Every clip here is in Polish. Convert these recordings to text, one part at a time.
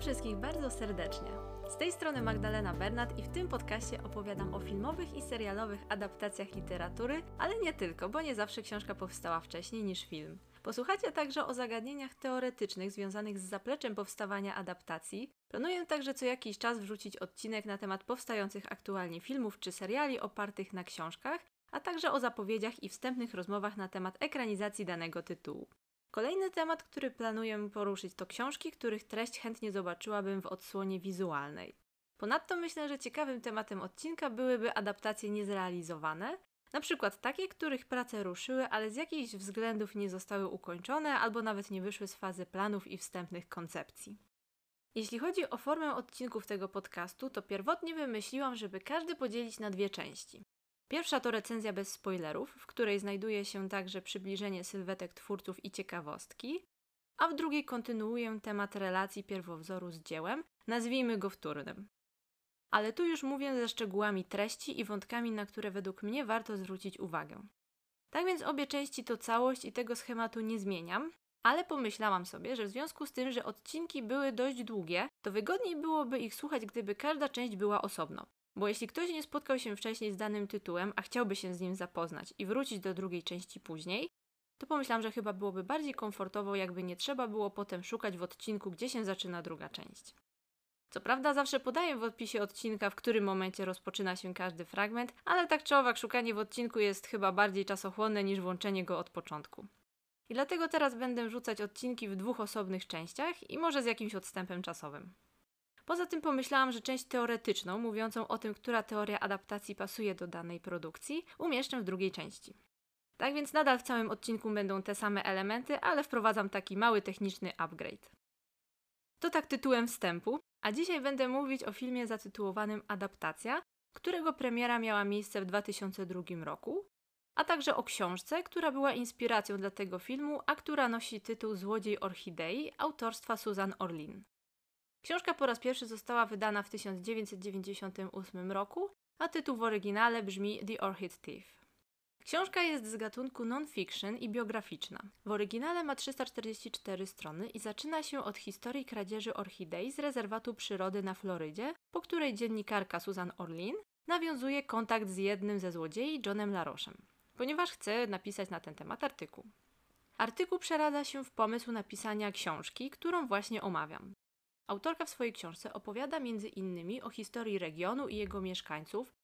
Wszystkich bardzo serdecznie. Z tej strony Magdalena Bernat i w tym podcaście opowiadam o filmowych i serialowych adaptacjach literatury, ale nie tylko, bo nie zawsze książka powstała wcześniej niż film. Posłuchacie także o zagadnieniach teoretycznych związanych z zapleczem powstawania adaptacji. Planuję także co jakiś czas wrzucić odcinek na temat powstających aktualnie filmów czy seriali opartych na książkach, a także o zapowiedziach i wstępnych rozmowach na temat ekranizacji danego tytułu. Kolejny temat, który planuję poruszyć, to książki, których treść chętnie zobaczyłabym w odsłonie wizualnej. Ponadto myślę, że ciekawym tematem odcinka byłyby adaptacje niezrealizowane, na przykład takie, których prace ruszyły, ale z jakichś względów nie zostały ukończone albo nawet nie wyszły z fazy planów i wstępnych koncepcji. Jeśli chodzi o formę odcinków tego podcastu, to pierwotnie wymyśliłam, żeby każdy podzielić na dwie części. Pierwsza to recenzja bez spoilerów, w której znajduje się także przybliżenie sylwetek twórców i ciekawostki, a w drugiej kontynuuję temat relacji pierwowzoru z dziełem, nazwijmy go wtórnym. Ale tu już mówię ze szczegółami treści i wątkami, na które według mnie warto zwrócić uwagę. Tak więc obie części to całość i tego schematu nie zmieniam, ale pomyślałam sobie, że w związku z tym, że odcinki były dość długie, to wygodniej byłoby ich słuchać, gdyby każda część była osobno. Bo jeśli ktoś nie spotkał się wcześniej z danym tytułem, a chciałby się z nim zapoznać i wrócić do drugiej części później, to pomyślałam, że chyba byłoby bardziej komfortowo, jakby nie trzeba było potem szukać w odcinku, gdzie się zaczyna druga część. Co prawda zawsze podaję w odpisie odcinka, w którym momencie rozpoczyna się każdy fragment, ale tak czy owak szukanie w odcinku jest chyba bardziej czasochłonne niż włączenie go od początku. I dlatego teraz będę rzucać odcinki w dwóch osobnych częściach i może z jakimś odstępem czasowym. Poza tym pomyślałam, że część teoretyczną, mówiącą o tym, która teoria adaptacji pasuje do danej produkcji, umieszczę w drugiej części. Tak więc nadal w całym odcinku będą te same elementy, ale wprowadzam taki mały techniczny upgrade. To tak tytułem wstępu, a dzisiaj będę mówić o filmie zatytułowanym Adaptacja, którego premiera miała miejsce w 2002 roku, a także o książce, która była inspiracją dla tego filmu, a która nosi tytuł Złodziej Orchidei autorstwa Susan Orlin. Książka po raz pierwszy została wydana w 1998 roku, a tytuł w oryginale brzmi The Orchid Thief. Książka jest z gatunku non-fiction i biograficzna. W oryginale ma 344 strony i zaczyna się od historii kradzieży orchidei z rezerwatu przyrody na Florydzie, po której dziennikarka Susan Orlin nawiązuje kontakt z jednym ze złodziei, Johnem Laroszem, ponieważ chce napisać na ten temat artykuł. Artykuł przeradza się w pomysł napisania książki, którą właśnie omawiam. Autorka w swojej książce opowiada między innymi o historii regionu i jego mieszkańców,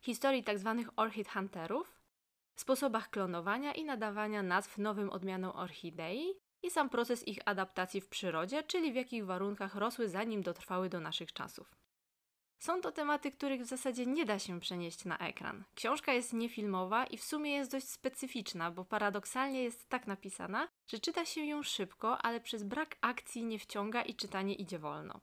historii tzw. Tak orchid hunterów, sposobach klonowania i nadawania nazw nowym odmianom orchidei i sam proces ich adaptacji w przyrodzie, czyli w jakich warunkach rosły zanim dotrwały do naszych czasów. Są to tematy, których w zasadzie nie da się przenieść na ekran. Książka jest niefilmowa i w sumie jest dość specyficzna, bo paradoksalnie jest tak napisana, że czyta się ją szybko, ale przez brak akcji nie wciąga i czytanie idzie wolno.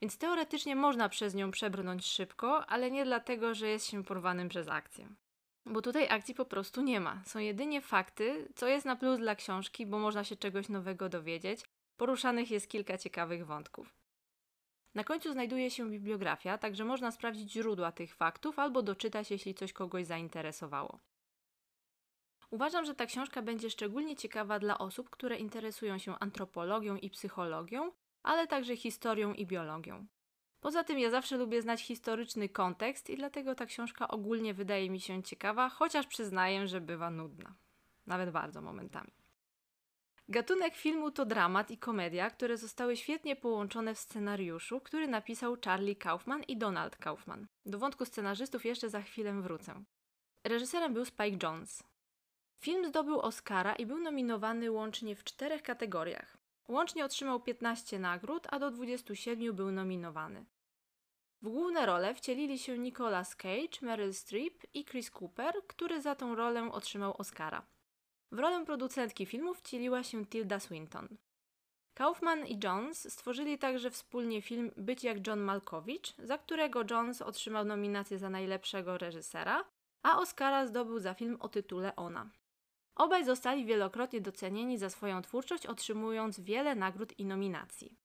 Więc teoretycznie można przez nią przebrnąć szybko, ale nie dlatego, że jest się porwanym przez akcję. Bo tutaj akcji po prostu nie ma. Są jedynie fakty, co jest na plus dla książki, bo można się czegoś nowego dowiedzieć. Poruszanych jest kilka ciekawych wątków. Na końcu znajduje się bibliografia, także można sprawdzić źródła tych faktów albo doczytać, jeśli coś kogoś zainteresowało. Uważam, że ta książka będzie szczególnie ciekawa dla osób, które interesują się antropologią i psychologią, ale także historią i biologią. Poza tym ja zawsze lubię znać historyczny kontekst i dlatego ta książka ogólnie wydaje mi się ciekawa, chociaż przyznaję, że bywa nudna. Nawet bardzo momentami. Gatunek filmu to dramat i komedia, które zostały świetnie połączone w scenariuszu, który napisał Charlie Kaufman i Donald Kaufman. Do wątku scenarzystów jeszcze za chwilę wrócę. Reżyserem był Spike Jones. Film zdobył Oscara i był nominowany łącznie w czterech kategoriach. Łącznie otrzymał 15 nagród, a do 27 był nominowany. W główne role wcielili się Nicolas Cage, Meryl Streep i Chris Cooper, który za tą rolę otrzymał Oscara. W rolę producentki filmu wcieliła się Tilda Swinton. Kaufman i Jones stworzyli także wspólnie film Być jak John Malkowicz, za którego Jones otrzymał nominację za najlepszego reżysera, a Oscara zdobył za film o tytule Ona. Obaj zostali wielokrotnie docenieni za swoją twórczość, otrzymując wiele nagród i nominacji.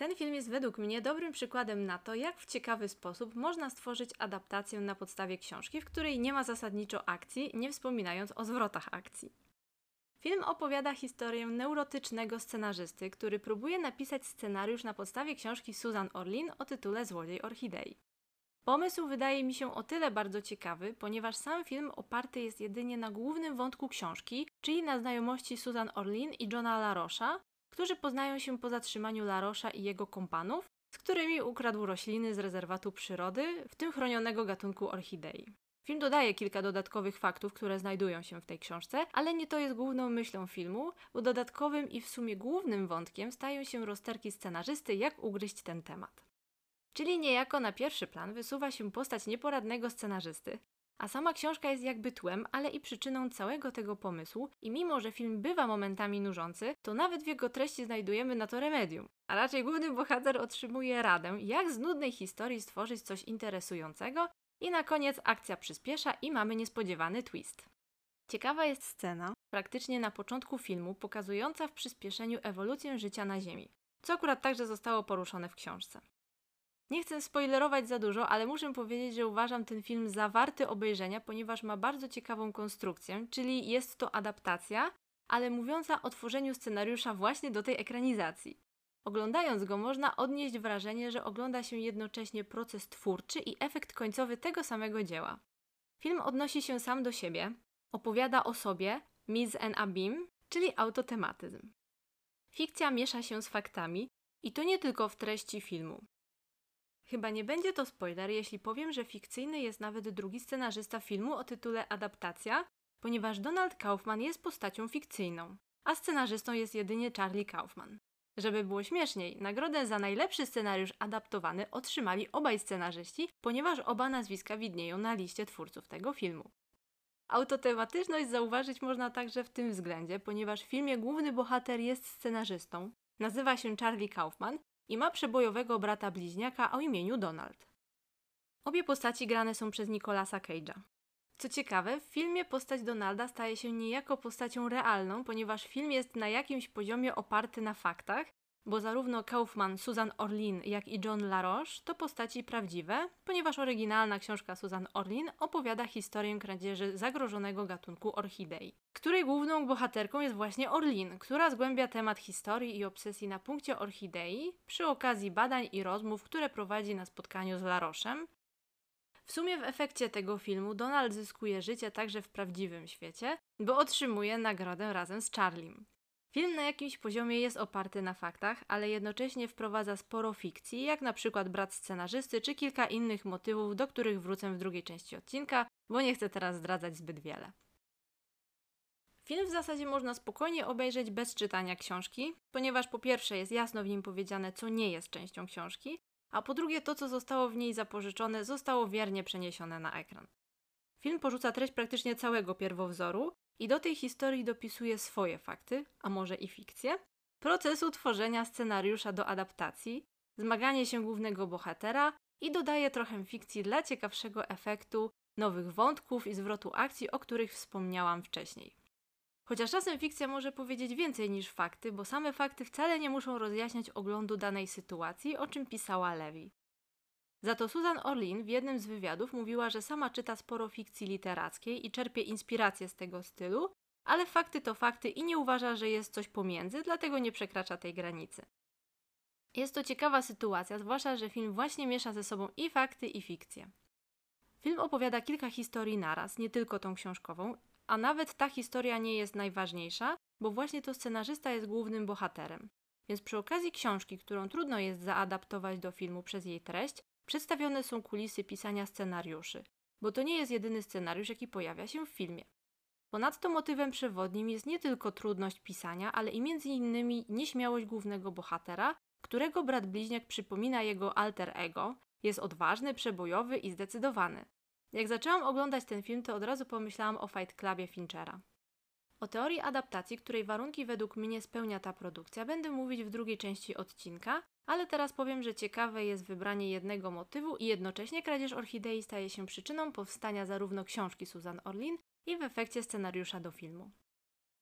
Ten film jest według mnie dobrym przykładem na to, jak w ciekawy sposób można stworzyć adaptację na podstawie książki, w której nie ma zasadniczo akcji, nie wspominając o zwrotach akcji. Film opowiada historię neurotycznego scenarzysty, który próbuje napisać scenariusz na podstawie książki Susan Orlin o tytule Złodziej Orchidei. Pomysł wydaje mi się o tyle bardzo ciekawy, ponieważ sam film oparty jest jedynie na głównym wątku książki, czyli na znajomości Susan Orlin i Johna LaRocha, którzy poznają się po zatrzymaniu LaRocha i jego kompanów, z którymi ukradł rośliny z rezerwatu przyrody, w tym chronionego gatunku orchidei. Film dodaje kilka dodatkowych faktów, które znajdują się w tej książce, ale nie to jest główną myślą filmu, bo dodatkowym i w sumie głównym wątkiem stają się rozterki scenarzysty, jak ugryźć ten temat. Czyli niejako na pierwszy plan wysuwa się postać nieporadnego scenarzysty, a sama książka jest jakby tłem, ale i przyczyną całego tego pomysłu i mimo, że film bywa momentami nużący, to nawet w jego treści znajdujemy na to remedium. A raczej główny bohater otrzymuje radę, jak z nudnej historii stworzyć coś interesującego i na koniec akcja przyspiesza i mamy niespodziewany twist. Ciekawa jest scena, praktycznie na początku filmu, pokazująca w przyspieszeniu ewolucję życia na Ziemi, co akurat także zostało poruszone w książce. Nie chcę spoilerować za dużo, ale muszę powiedzieć, że uważam ten film za warty obejrzenia, ponieważ ma bardzo ciekawą konstrukcję, czyli jest to adaptacja, ale mówiąca o tworzeniu scenariusza właśnie do tej ekranizacji. Oglądając go można odnieść wrażenie, że ogląda się jednocześnie proces twórczy i efekt końcowy tego samego dzieła. Film odnosi się sam do siebie, opowiada o sobie, mis en abim, czyli autotematyzm. Fikcja miesza się z faktami i to nie tylko w treści filmu. Chyba nie będzie to spoiler, jeśli powiem, że fikcyjny jest nawet drugi scenarzysta filmu o tytule Adaptacja, ponieważ Donald Kaufman jest postacią fikcyjną, a scenarzystą jest jedynie Charlie Kaufman. Żeby było śmieszniej, nagrodę za najlepszy scenariusz adaptowany otrzymali obaj scenarzyści, ponieważ oba nazwiska widnieją na liście twórców tego filmu. Autotematyczność zauważyć można także w tym względzie, ponieważ w filmie główny bohater jest scenarzystą, nazywa się Charlie Kaufman i ma przebojowego brata bliźniaka o imieniu Donald. Obie postaci grane są przez Nicolasa Cage'a. Co ciekawe, w filmie postać Donalda staje się niejako postacią realną, ponieważ film jest na jakimś poziomie oparty na faktach, bo zarówno Kaufman, Susan Orlin, jak i John LaRoche to postaci prawdziwe, ponieważ oryginalna książka Susan Orlin opowiada historię kradzieży zagrożonego gatunku orchidei, której główną bohaterką jest właśnie Orlin, która zgłębia temat historii i obsesji na punkcie orchidei przy okazji badań i rozmów, które prowadzi na spotkaniu z LaRochem, w sumie w efekcie tego filmu Donald zyskuje życie także w prawdziwym świecie, bo otrzymuje nagrodę razem z Charliem. Film na jakimś poziomie jest oparty na faktach, ale jednocześnie wprowadza sporo fikcji, jak na przykład brat scenarzysty, czy kilka innych motywów, do których wrócę w drugiej części odcinka, bo nie chcę teraz zdradzać zbyt wiele. Film w zasadzie można spokojnie obejrzeć bez czytania książki, ponieważ po pierwsze jest jasno w nim powiedziane, co nie jest częścią książki, a po drugie to, co zostało w niej zapożyczone, zostało wiernie przeniesione na ekran. Film porzuca treść praktycznie całego pierwowzoru i do tej historii dopisuje swoje fakty, a może i fikcje, procesu tworzenia scenariusza do adaptacji, zmaganie się głównego bohatera i dodaje trochę fikcji dla ciekawszego efektu, nowych wątków i zwrotu akcji, o których wspomniałam wcześniej. Chociaż czasem fikcja może powiedzieć więcej niż fakty, bo same fakty wcale nie muszą rozjaśniać oglądu danej sytuacji, o czym pisała Levi. Za to Susan Orlin w jednym z wywiadów mówiła, że sama czyta sporo fikcji literackiej i czerpie inspirację z tego stylu, ale fakty to fakty i nie uważa, że jest coś pomiędzy, dlatego nie przekracza tej granicy. Jest to ciekawa sytuacja, zwłaszcza, że film właśnie miesza ze sobą i fakty, i fikcję. Film opowiada kilka historii naraz, nie tylko tą książkową, a nawet ta historia nie jest najważniejsza, bo właśnie to scenarzysta jest głównym bohaterem. Więc przy okazji książki, którą trudno jest zaadaptować do filmu przez jej treść, przedstawione są kulisy pisania scenariuszy, bo to nie jest jedyny scenariusz, jaki pojawia się w filmie. Ponadto motywem przewodnim jest nie tylko trudność pisania, ale i między innymi nieśmiałość głównego bohatera, którego brat bliźniak przypomina jego alter ego, jest odważny, przebojowy i zdecydowany. Jak zaczęłam oglądać ten film, to od razu pomyślałam o Fight Clubie Finchera. O teorii adaptacji, której warunki według mnie spełnia ta produkcja, będę mówić w drugiej części odcinka, ale teraz powiem, że ciekawe jest wybranie jednego motywu i jednocześnie kradzież orchidei staje się przyczyną powstania zarówno książki Susan Orlin i w efekcie scenariusza do filmu.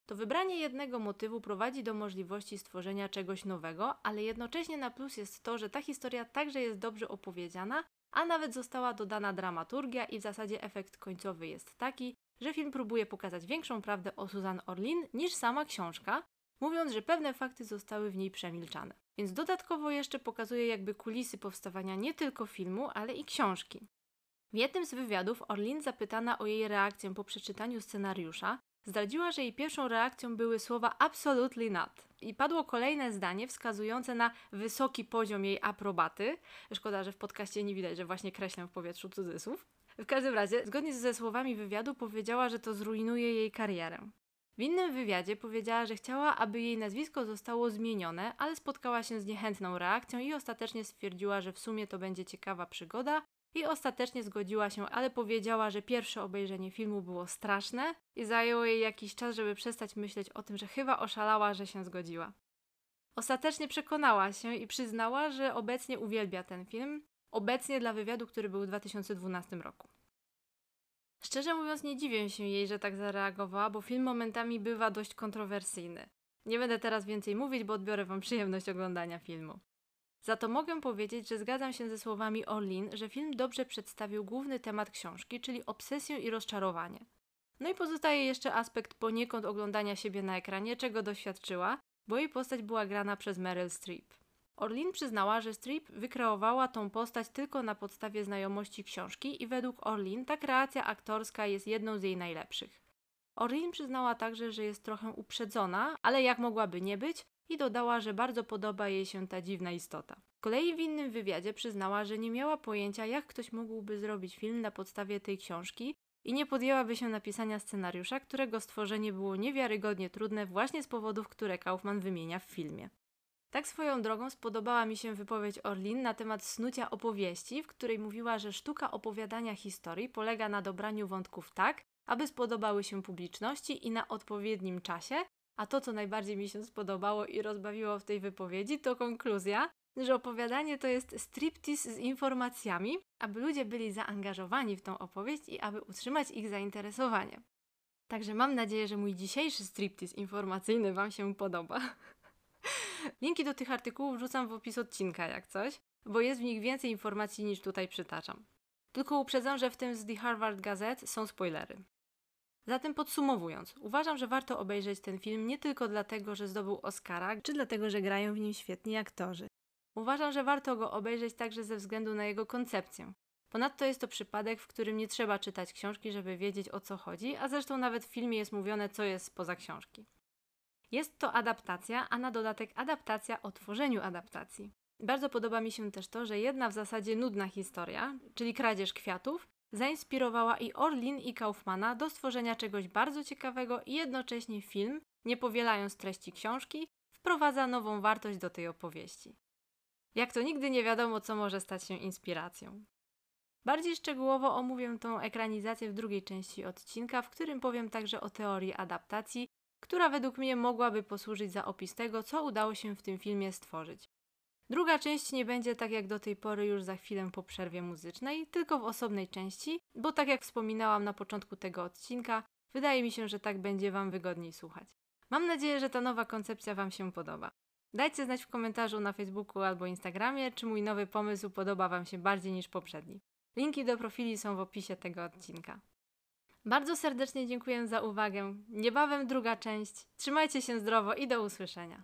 To wybranie jednego motywu prowadzi do możliwości stworzenia czegoś nowego, ale jednocześnie na plus jest to, że ta historia także jest dobrze opowiedziana, a nawet została dodana dramaturgia i w zasadzie efekt końcowy jest taki, że film próbuje pokazać większą prawdę o Susan Orlin niż sama książka, mówiąc, że pewne fakty zostały w niej przemilczane. Więc dodatkowo jeszcze pokazuje jakby kulisy powstawania nie tylko filmu, ale i książki. W jednym z wywiadów Orlin zapytana o jej reakcję po przeczytaniu scenariusza, zdradziła, że jej pierwszą reakcją były słowa absolutely not. I padło kolejne zdanie wskazujące na wysoki poziom jej aprobaty. Szkoda, że w podcaście nie widać, że właśnie kreślę w powietrzu cudzysłów. W każdym razie, zgodnie ze słowami wywiadu, powiedziała, że to zrujnuje jej karierę. W innym wywiadzie powiedziała, że chciała, aby jej nazwisko zostało zmienione, ale spotkała się z niechętną reakcją i ostatecznie stwierdziła, że w sumie to będzie ciekawa przygoda i ostatecznie zgodziła się, ale powiedziała, że pierwsze obejrzenie filmu było straszne i zajęło jej jakiś czas, żeby przestać myśleć o tym, że chyba oszalała, że się zgodziła. Ostatecznie przekonała się i przyznała, że obecnie uwielbia ten film, obecnie dla wywiadu, który był w 2012 roku. Szczerze mówiąc, nie dziwię się jej, że tak zareagowała, bo film momentami bywa dość kontrowersyjny. Nie będę teraz więcej mówić, bo odbiorę Wam przyjemność oglądania filmu. Za to mogę powiedzieć, że zgadzam się ze słowami Orlin, że film dobrze przedstawił główny temat książki, czyli obsesję i rozczarowanie. No i pozostaje jeszcze aspekt poniekąd oglądania siebie na ekranie, czego doświadczyła, bo jej postać była grana przez Meryl Streep. Orlin przyznała, że Streep wykreowała tą postać tylko na podstawie znajomości książki i według Orlin ta kreacja aktorska jest jedną z jej najlepszych. Orlin przyznała także, że jest trochę uprzedzona, ale jak mogłaby nie być, i dodała, że bardzo podoba jej się ta dziwna istota. Z kolei w innym wywiadzie przyznała, że nie miała pojęcia, jak ktoś mógłby zrobić film na podstawie tej książki i nie podjęłaby się napisania scenariusza, którego stworzenie było niewiarygodnie trudne właśnie z powodów, które Kaufman wymienia w filmie. Tak swoją drogą spodobała mi się wypowiedź Orlin na temat snucia opowieści, w której mówiła, że sztuka opowiadania historii polega na dobraniu wątków tak, aby spodobały się publiczności i na odpowiednim czasie, a to, co najbardziej mi się spodobało i rozbawiło w tej wypowiedzi, to konkluzja, że opowiadanie to jest striptease z informacjami, aby ludzie byli zaangażowani w tą opowieść i aby utrzymać ich zainteresowanie. Także mam nadzieję, że mój dzisiejszy striptease informacyjny Wam się podoba. Linki do tych artykułów wrzucam w opis odcinka, jak coś, bo jest w nich więcej informacji niż tutaj przytaczam. Tylko uprzedzam, że w tym z The Harvard Gazette są spoilery. Zatem podsumowując, uważam, że warto obejrzeć ten film nie tylko dlatego, że zdobył Oscara, czy dlatego, że grają w nim świetni aktorzy. Uważam, że warto go obejrzeć także ze względu na jego koncepcję. Ponadto jest to przypadek, w którym nie trzeba czytać książki, żeby wiedzieć o co chodzi, a zresztą nawet w filmie jest mówione, co jest spoza książki. Jest to adaptacja, a na dodatek adaptacja o tworzeniu adaptacji. Bardzo podoba mi się też to, że jedna w zasadzie nudna historia, czyli kradzież kwiatów, zainspirowała i Orlin i Kaufmana do stworzenia czegoś bardzo ciekawego i jednocześnie film, nie powielając treści książki, wprowadza nową wartość do tej opowieści. Jak to nigdy nie wiadomo, co może stać się inspiracją. Bardziej szczegółowo omówię tą ekranizację w drugiej części odcinka, w którym powiem także o teorii adaptacji, która według mnie mogłaby posłużyć za opis tego, co udało się w tym filmie stworzyć. Druga część nie będzie tak jak do tej pory już za chwilę po przerwie muzycznej, tylko w osobnej części, bo tak jak wspominałam na początku tego odcinka, wydaje mi się, że tak będzie Wam wygodniej słuchać. Mam nadzieję, że ta nowa koncepcja Wam się podoba. Dajcie znać w komentarzu na Facebooku albo Instagramie, czy mój nowy pomysł podoba Wam się bardziej niż poprzedni. Linki do profili są w opisie tego odcinka. Bardzo serdecznie dziękuję za uwagę. Niebawem druga część. Trzymajcie się zdrowo i do usłyszenia.